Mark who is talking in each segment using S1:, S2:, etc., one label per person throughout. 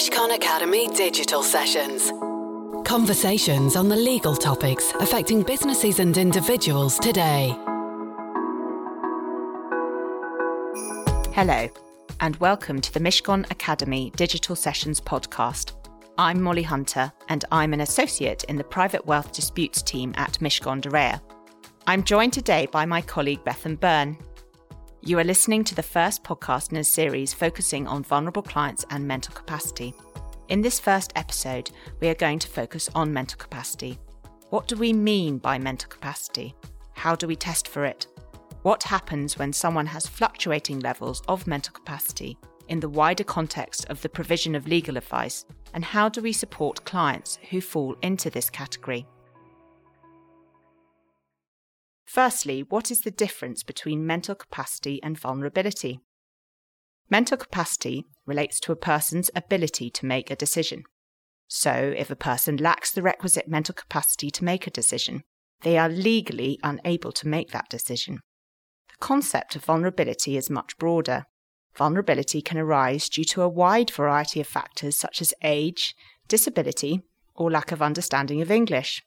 S1: Mishcon Academy digital sessions. Conversations on the legal topics affecting businesses and individuals today.
S2: Hello, and welcome to the Mishcon Academy Digital Sessions podcast. I'm Molly Hunter, and I'm an associate in the private wealth disputes team at Mishcon de Reya. I'm joined today by my colleague Bethan Byrne. You are listening to the first podcast in a series focusing on vulnerable clients and mental capacity. In this first episode, we are going to focus on mental capacity. What do we mean by mental capacity? How do we test for it? What happens when someone has fluctuating levels of mental capacity in the wider context of the provision of legal advice? And how do we support clients who fall into this category? Firstly, what is the difference between mental capacity and vulnerability? Mental capacity relates to a person's ability to make a decision. So, if a person lacks the requisite mental capacity to make a decision, they are legally unable to make that decision. The concept of vulnerability is much broader. Vulnerability can arise due to a wide variety of factors such as age, disability, or lack of understanding of English.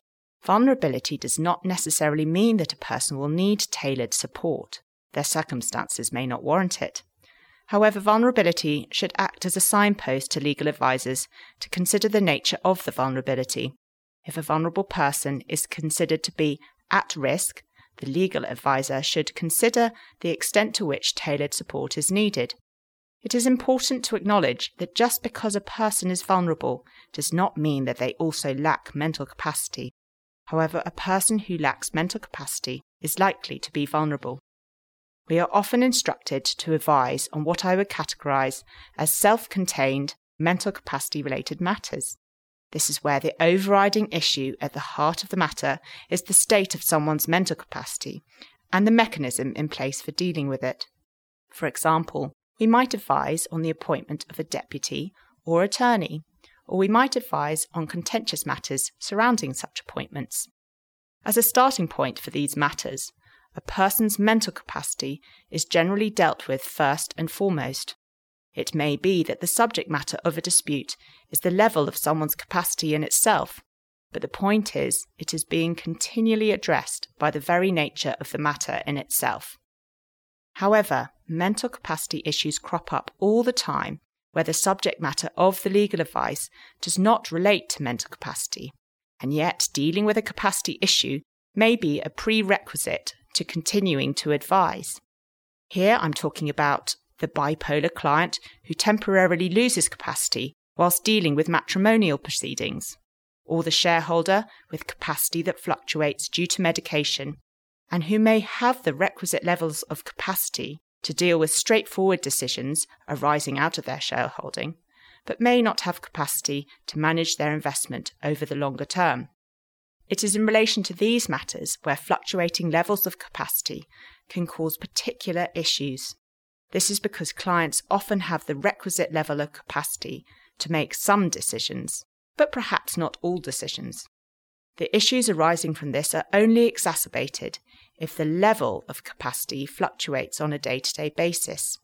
S2: Vulnerability does not necessarily mean that a person will need tailored support. Their circumstances may not warrant it. However, vulnerability should act as a signpost to legal advisors to consider the nature of the vulnerability. If a vulnerable person is considered to be at risk, the legal advisor should consider the extent to which tailored support is needed. It is important to acknowledge that just because a person is vulnerable does not mean that they also lack mental capacity. However, a person who lacks mental capacity is likely to be vulnerable. We are often instructed to advise on what I would categorize as self contained mental capacity related matters. This is where the overriding issue at the heart of the matter is the state of someone's mental capacity and the mechanism in place for dealing with it. For example, we might advise on the appointment of a deputy or attorney or we might advise on contentious matters surrounding such appointments. As a starting point for these matters, a person's mental capacity is generally dealt with first and foremost. It may be that the subject matter of a dispute is the level of someone's capacity in itself, but the point is it is being continually addressed by the very nature of the matter in itself. However, mental capacity issues crop up all the time where the subject matter of the legal advice does not relate to mental capacity, and yet dealing with a capacity issue may be a prerequisite to continuing to advise. Here I'm talking about the bipolar client who temporarily loses capacity whilst dealing with matrimonial proceedings, or the shareholder with capacity that fluctuates due to medication and who may have the requisite levels of capacity to deal with straightforward decisions arising out of their shareholding, but may not have capacity to manage their investment over the longer term. It is in relation to these matters where fluctuating levels of capacity can cause particular issues. This is because clients often have the requisite level of capacity to make some decisions, but perhaps not all decisions. The issues arising from this are only exacerbated if the level of capacity fluctuates on a day to day basis.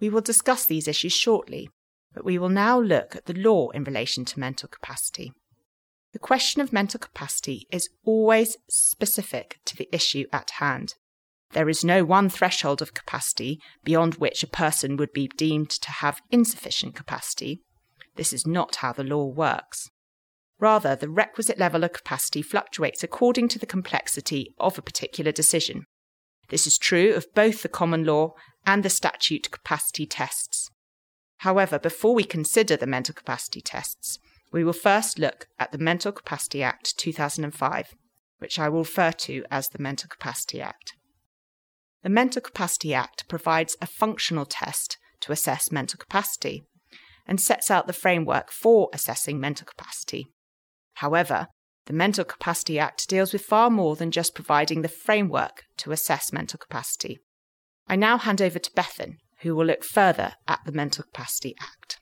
S2: We will discuss these issues shortly, but we will now look at the law in relation to mental capacity. The question of mental capacity is always specific to the issue at hand. There is no one threshold of capacity beyond which a person would be deemed to have insufficient capacity. This is not how the law works. Rather, the requisite level of capacity fluctuates according to the complexity of a particular decision. This is true of both the common law and the statute capacity tests. However, before we consider the mental capacity tests, we will first look at the Mental Capacity Act 2005, which I will refer to as the Mental Capacity Act. The Mental Capacity Act provides a functional test to assess mental capacity and sets out the framework for assessing mental capacity. However, the Mental Capacity Act deals with far more than just providing the framework to assess mental capacity. I now hand over to Bethan, who will look further at the Mental Capacity Act.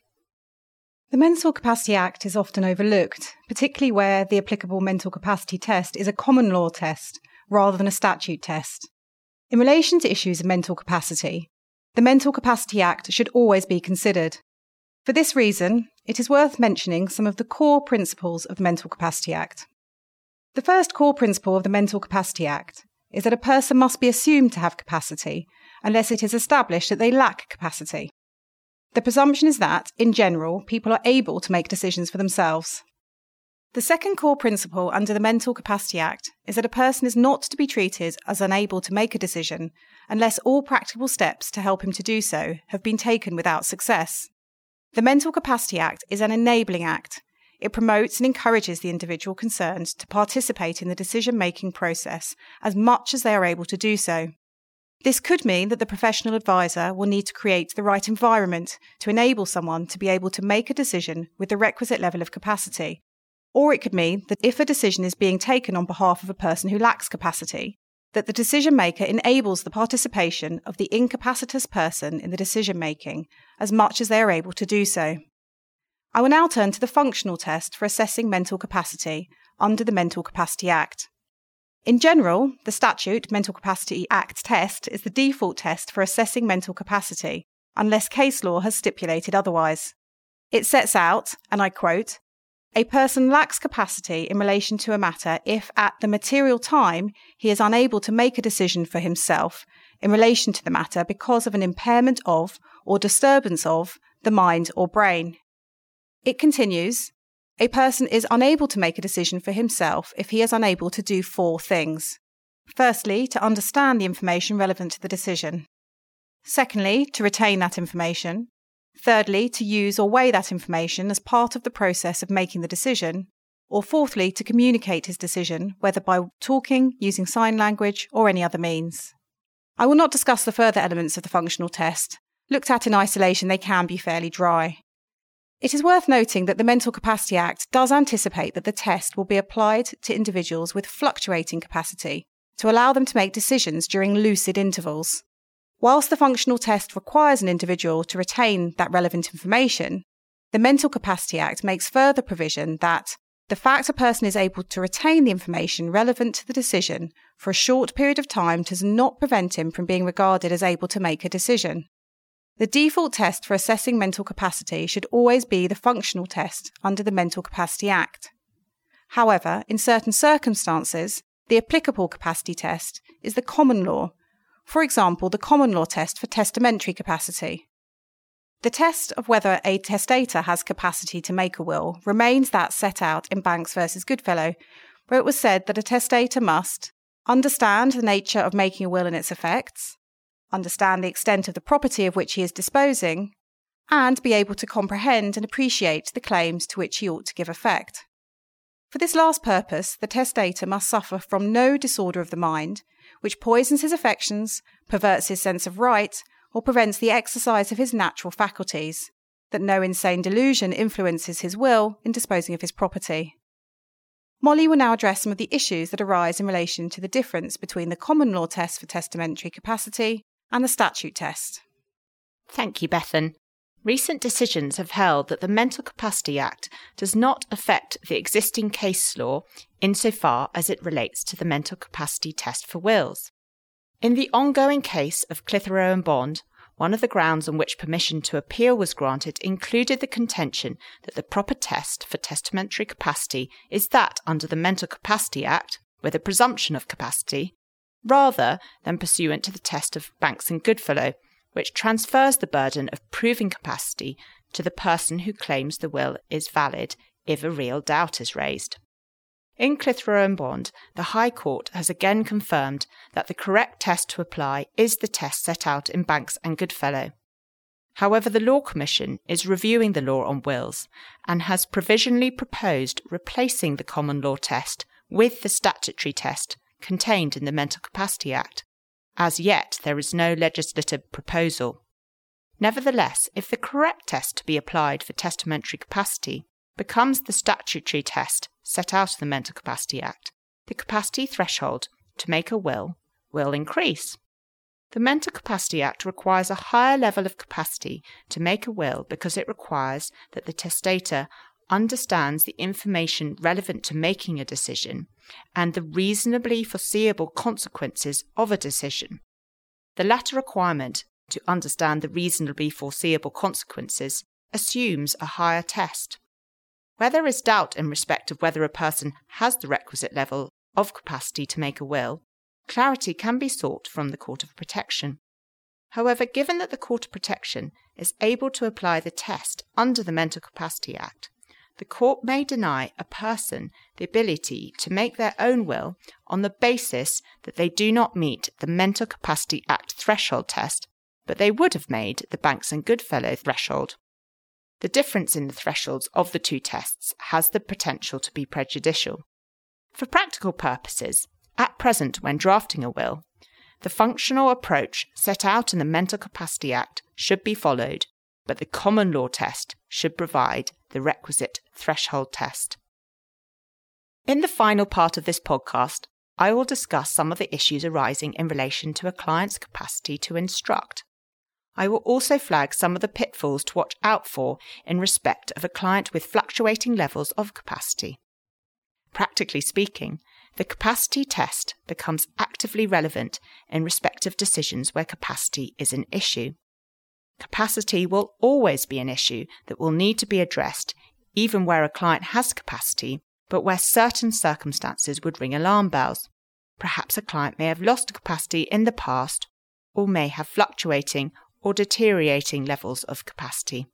S3: The Mental Capacity Act is often overlooked, particularly where the applicable mental capacity test is a common law test rather than a statute test. In relation to issues of mental capacity, the Mental Capacity Act should always be considered. For this reason, it is worth mentioning some of the core principles of the Mental Capacity Act. The first core principle of the Mental Capacity Act is that a person must be assumed to have capacity unless it is established that they lack capacity. The presumption is that, in general, people are able to make decisions for themselves. The second core principle under the Mental Capacity Act is that a person is not to be treated as unable to make a decision unless all practical steps to help him to do so have been taken without success. The Mental Capacity Act is an enabling act. It promotes and encourages the individual concerned to participate in the decision making process as much as they are able to do so. This could mean that the professional advisor will need to create the right environment to enable someone to be able to make a decision with the requisite level of capacity. Or it could mean that if a decision is being taken on behalf of a person who lacks capacity, that the decision maker enables the participation of the incapacitous person in the decision making as much as they are able to do so. I will now turn to the functional test for assessing mental capacity under the Mental Capacity Act. In general, the statute Mental Capacity Act test is the default test for assessing mental capacity, unless case law has stipulated otherwise. It sets out, and I quote, a person lacks capacity in relation to a matter if, at the material time, he is unable to make a decision for himself in relation to the matter because of an impairment of or disturbance of the mind or brain. It continues A person is unable to make a decision for himself if he is unable to do four things. Firstly, to understand the information relevant to the decision. Secondly, to retain that information. Thirdly, to use or weigh that information as part of the process of making the decision. Or fourthly, to communicate his decision, whether by talking, using sign language, or any other means. I will not discuss the further elements of the functional test. Looked at in isolation, they can be fairly dry. It is worth noting that the Mental Capacity Act does anticipate that the test will be applied to individuals with fluctuating capacity to allow them to make decisions during lucid intervals. Whilst the functional test requires an individual to retain that relevant information, the Mental Capacity Act makes further provision that the fact a person is able to retain the information relevant to the decision for a short period of time does not prevent him from being regarded as able to make a decision. The default test for assessing mental capacity should always be the functional test under the Mental Capacity Act. However, in certain circumstances, the applicable capacity test is the common law for example, the common law test for testamentary capacity. The test of whether a testator has capacity to make a will remains that set out in Banks v. Goodfellow, where it was said that a testator must understand the nature of making a will and its effects, understand the extent of the property of which he is disposing, and be able to comprehend and appreciate the claims to which he ought to give effect. For this last purpose, the testator must suffer from no disorder of the mind, which poisons his affections, perverts his sense of right, or prevents the exercise of his natural faculties, that no insane delusion influences his will in disposing of his property. Molly will now address some of the issues that arise in relation to the difference between the common law test for testamentary capacity and the statute test.
S2: Thank you, Bethan. Recent decisions have held that the Mental Capacity Act does not affect the existing case law insofar as it relates to the mental capacity test for wills. In the ongoing case of Clitheroe and Bond, one of the grounds on which permission to appeal was granted included the contention that the proper test for testamentary capacity is that under the Mental Capacity Act, with a presumption of capacity, rather than pursuant to the test of Banks and Goodfellow, which transfers the burden of proving capacity to the person who claims the will is valid if a real doubt is raised. In Clitheroe and Bond, the High Court has again confirmed that the correct test to apply is the test set out in Banks and Goodfellow. However, the Law Commission is reviewing the law on wills and has provisionally proposed replacing the common law test with the statutory test contained in the Mental Capacity Act as yet, there is no legislative proposal. Nevertheless, if the correct test to be applied for testamentary capacity becomes the statutory test set out in the Mental Capacity Act, the capacity threshold to make a will will increase. The Mental Capacity Act requires a higher level of capacity to make a will because it requires that the testator understands the information relevant to making a decision and the reasonably foreseeable consequences of a decision. The latter requirement, to understand the reasonably foreseeable consequences, assumes a higher test. Where there is doubt in respect of whether a person has the requisite level of capacity to make a will, clarity can be sought from the Court of Protection. However, given that the Court of Protection is able to apply the test under the Mental Capacity Act, the court may deny a person the ability to make their own will on the basis that they do not meet the Mental Capacity Act threshold test, but they would have made the Banks and Goodfellow threshold. The difference in the thresholds of the two tests has the potential to be prejudicial. For practical purposes, at present, when drafting a will, the functional approach set out in the Mental Capacity Act should be followed, but the common law test should provide the requisite threshold test. In the final part of this podcast, I will discuss some of the issues arising in relation to a client's capacity to instruct. I will also flag some of the pitfalls to watch out for in respect of a client with fluctuating levels of capacity. Practically speaking, the capacity test becomes actively relevant in respect of decisions where capacity is an issue. Capacity will always be an issue that will need to be addressed, even where a client has capacity, but where certain circumstances would ring alarm bells. Perhaps a client may have lost capacity in the past or may have fluctuating or deteriorating levels of capacity.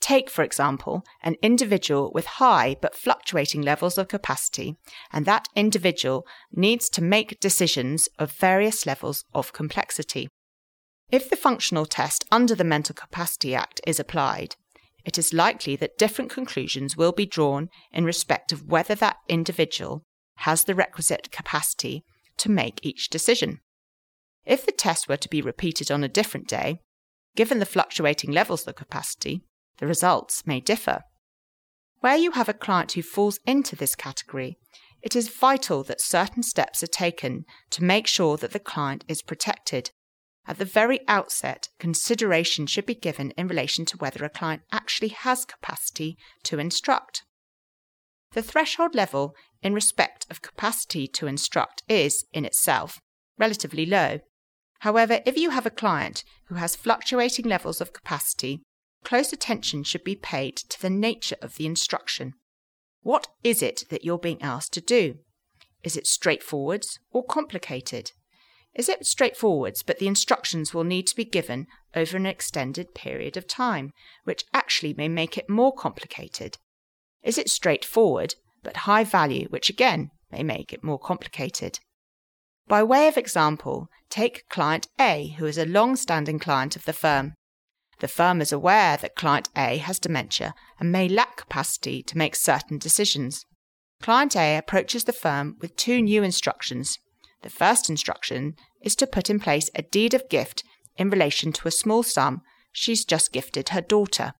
S2: Take, for example, an individual with high but fluctuating levels of capacity, and that individual needs to make decisions of various levels of complexity. If the functional test under the Mental Capacity Act is applied, it is likely that different conclusions will be drawn in respect of whether that individual has the requisite capacity to make each decision. If the test were to be repeated on a different day, given the fluctuating levels of capacity, the results may differ. Where you have a client who falls into this category, it is vital that certain steps are taken to make sure that the client is protected. At the very outset, consideration should be given in relation to whether a client actually has capacity to instruct. The threshold level in respect of capacity to instruct is, in itself, relatively low, However, if you have a client who has fluctuating levels of capacity, close attention should be paid to the nature of the instruction. What is it that you're being asked to do? Is it straightforward or complicated? Is it straightforward, but the instructions will need to be given over an extended period of time, which actually may make it more complicated? Is it straightforward, but high value, which again may make it more complicated? By way of example, take client A, who is a long standing client of the firm. The firm is aware that client A has dementia and may lack capacity to make certain decisions. Client A approaches the firm with two new instructions. The first instruction is to put in place a deed of gift in relation to a small sum she's just gifted her daughter.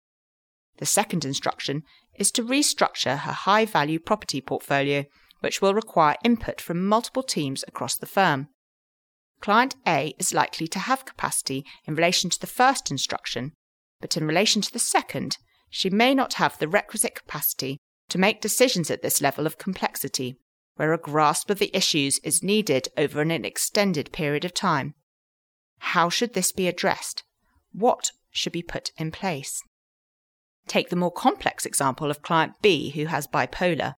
S2: The second instruction is to restructure her high value property portfolio which will require input from multiple teams across the firm. Client A is likely to have capacity in relation to the first instruction, but in relation to the second, she may not have the requisite capacity to make decisions at this level of complexity, where a grasp of the issues is needed over an extended period of time. How should this be addressed? What should be put in place? Take the more complex example of client B who has bipolar.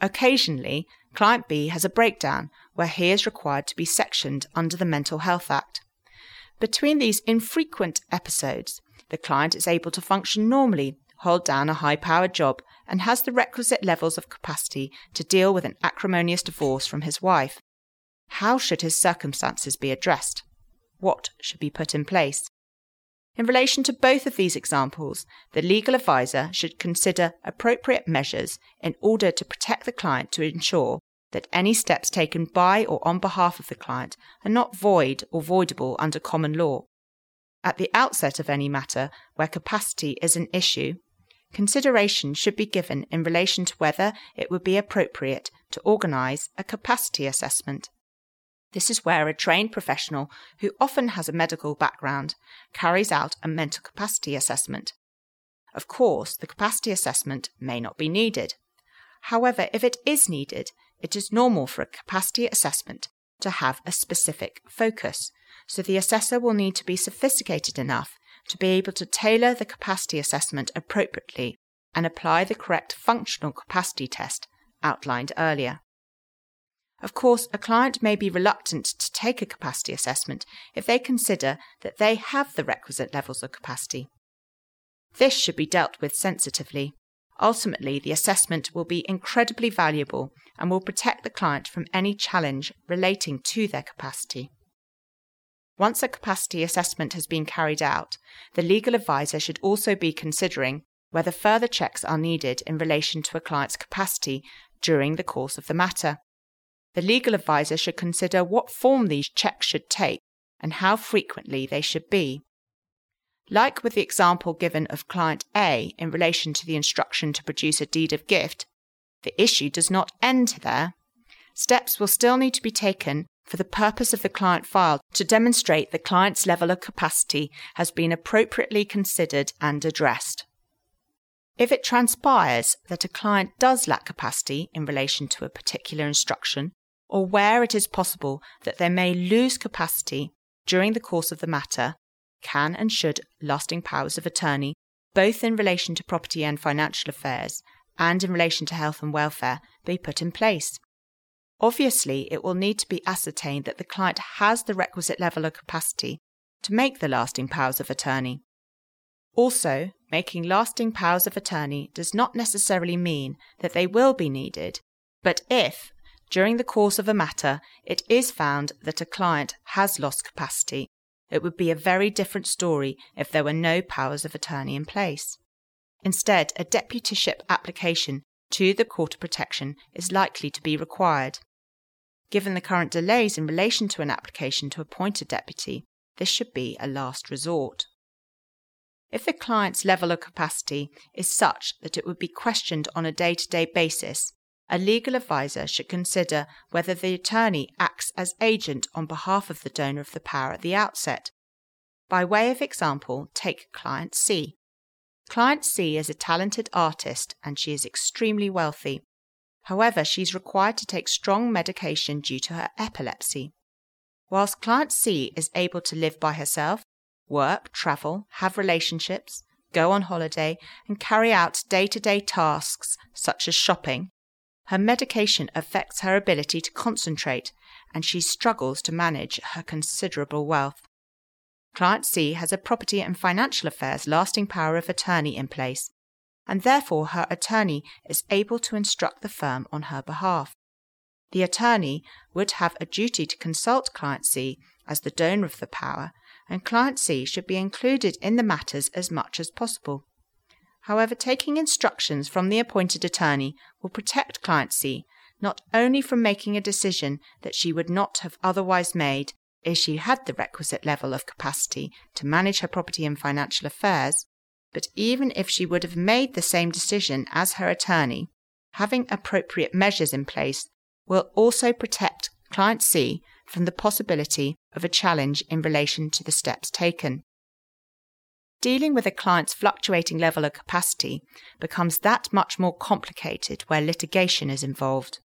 S2: Occasionally, client B has a breakdown where he is required to be sectioned under the Mental Health Act. Between these infrequent episodes, the client is able to function normally, hold down a high powered job, and has the requisite levels of capacity to deal with an acrimonious divorce from his wife. How should his circumstances be addressed? What should be put in place? In relation to both of these examples, the legal advisor should consider appropriate measures in order to protect the client to ensure that any steps taken by or on behalf of the client are not void or voidable under common law. At the outset of any matter where capacity is an issue, consideration should be given in relation to whether it would be appropriate to organise a capacity assessment. This is where a trained professional, who often has a medical background, carries out a mental capacity assessment. Of course, the capacity assessment may not be needed. However, if it is needed, it is normal for a capacity assessment to have a specific focus, so the assessor will need to be sophisticated enough to be able to tailor the capacity assessment appropriately and apply the correct functional capacity test outlined earlier. Of course, a client may be reluctant to take a capacity assessment if they consider that they have the requisite levels of capacity. This should be dealt with sensitively. Ultimately, the assessment will be incredibly valuable and will protect the client from any challenge relating to their capacity. Once a capacity assessment has been carried out, the legal advisor should also be considering whether further checks are needed in relation to a client's capacity during the course of the matter. The legal advisor should consider what form these checks should take and how frequently they should be. Like with the example given of client A in relation to the instruction to produce a deed of gift, the issue does not end there. Steps will still need to be taken for the purpose of the client file to demonstrate the client's level of capacity has been appropriately considered and addressed. If it transpires that a client does lack capacity in relation to a particular instruction, or where it is possible that they may lose capacity during the course of the matter, can and should lasting powers of attorney, both in relation to property and financial affairs and in relation to health and welfare, be put in place. Obviously, it will need to be ascertained that the client has the requisite level of capacity to make the lasting powers of attorney. Also, making lasting powers of attorney does not necessarily mean that they will be needed, but if, during the course of a matter, it is found that a client has lost capacity, it would be a very different story if there were no powers of attorney in place. Instead, a deputyship application to the Court of Protection is likely to be required. Given the current delays in relation to an application to appoint a deputy, this should be a last resort. If the client's level of capacity is such that it would be questioned on a day to day basis, a legal advisor should consider whether the attorney acts as agent on behalf of the donor of the power at the outset. By way of example, take client C. Client C is a talented artist and she is extremely wealthy. However, she is required to take strong medication due to her epilepsy. Whilst client C is able to live by herself, work, travel, have relationships, go on holiday, and carry out day to day tasks such as shopping, her medication affects her ability to concentrate, and she struggles to manage her considerable wealth. Client C has a property and financial affairs lasting power of attorney in place, and therefore her attorney is able to instruct the firm on her behalf. The attorney would have a duty to consult Client C as the donor of the power, and Client C should be included in the matters as much as possible. However, taking instructions from the appointed attorney will protect client C not only from making a decision that she would not have otherwise made if she had the requisite level of capacity to manage her property and financial affairs, but even if she would have made the same decision as her attorney, having appropriate measures in place will also protect client C from the possibility of a challenge in relation to the steps taken. Dealing with a client's fluctuating level of capacity becomes that much more complicated where litigation is involved.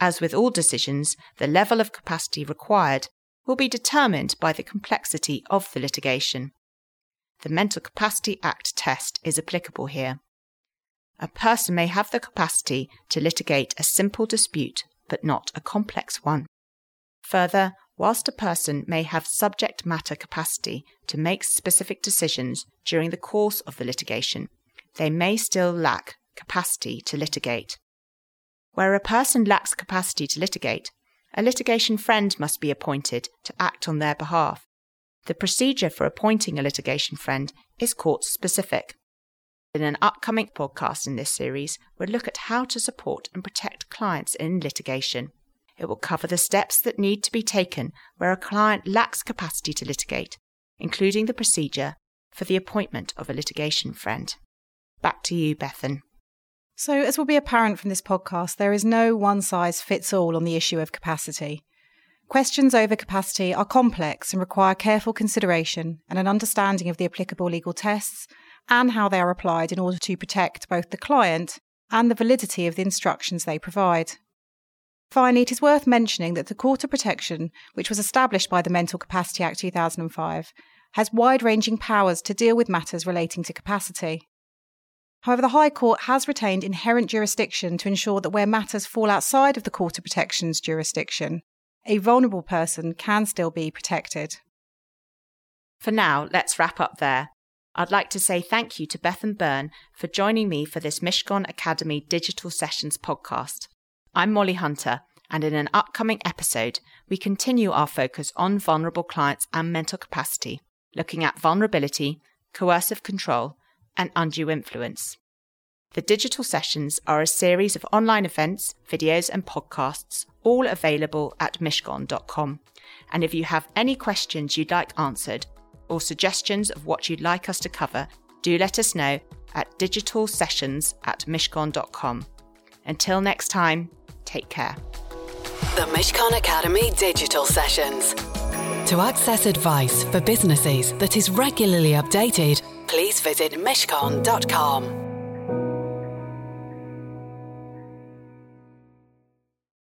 S2: As with all decisions, the level of capacity required will be determined by the complexity of the litigation. The Mental Capacity Act test is applicable here. A person may have the capacity to litigate a simple dispute, but not a complex one. Further, whilst a person may have subject matter capacity to make specific decisions during the course of the litigation, they may still lack capacity to litigate. Where a person lacks capacity to litigate, a litigation friend must be appointed to act on their behalf. The procedure for appointing a litigation friend is court specific. In an upcoming podcast in this series, we'll look at how to support and protect clients in litigation. It will cover the steps that need to be taken where a client lacks capacity to litigate, including the procedure for the appointment of a litigation friend. Back to you, Bethan.
S3: So, as will be apparent from this podcast, there is no one size fits all on the issue of capacity. Questions over capacity are complex and require careful consideration and an understanding of the applicable legal tests and how they are applied in order to protect both the client and the validity of the instructions they provide. Finally, it is worth mentioning that the Court of Protection, which was established by the Mental Capacity Act 2005, has wide ranging powers to deal with matters relating to capacity. However, the High Court has retained inherent jurisdiction to ensure that where matters fall outside of the Court of Protection's jurisdiction, a vulnerable person can still be protected.
S2: For now, let's wrap up there. I'd like to say thank you to Bethan Byrne for joining me for this Mishcon Academy Digital Sessions podcast. I'm Molly Hunter, and in an upcoming episode, we continue our focus on vulnerable clients and mental capacity, looking at vulnerability, coercive control, and undue influence. The digital sessions are a series of online events, videos, and podcasts, all available at mishcon.com. And if you have any questions you'd like answered or suggestions of what you'd like us to cover, do let us know at digitalsessions at mishcon.com. Until next time, take care.
S1: The Mishcon Academy Digital Sessions. To access advice for businesses that is regularly updated, please visit mishcon.com.